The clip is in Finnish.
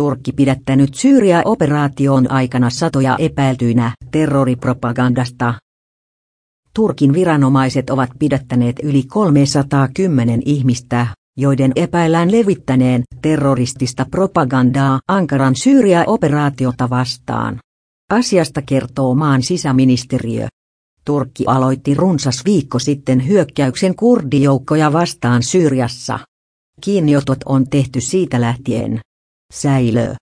Turkki pidättänyt Syyria-operaation aikana satoja epäiltyinä terroripropagandasta. Turkin viranomaiset ovat pidättäneet yli 310 ihmistä, joiden epäillään levittäneen terroristista propagandaa Ankaran Syyria-operaatiota vastaan. Asiasta kertoo maan sisäministeriö. Turkki aloitti runsas viikko sitten hyökkäyksen kurdijoukkoja vastaan Syyriassa. Kiinniotot on tehty siitä lähtien. sailor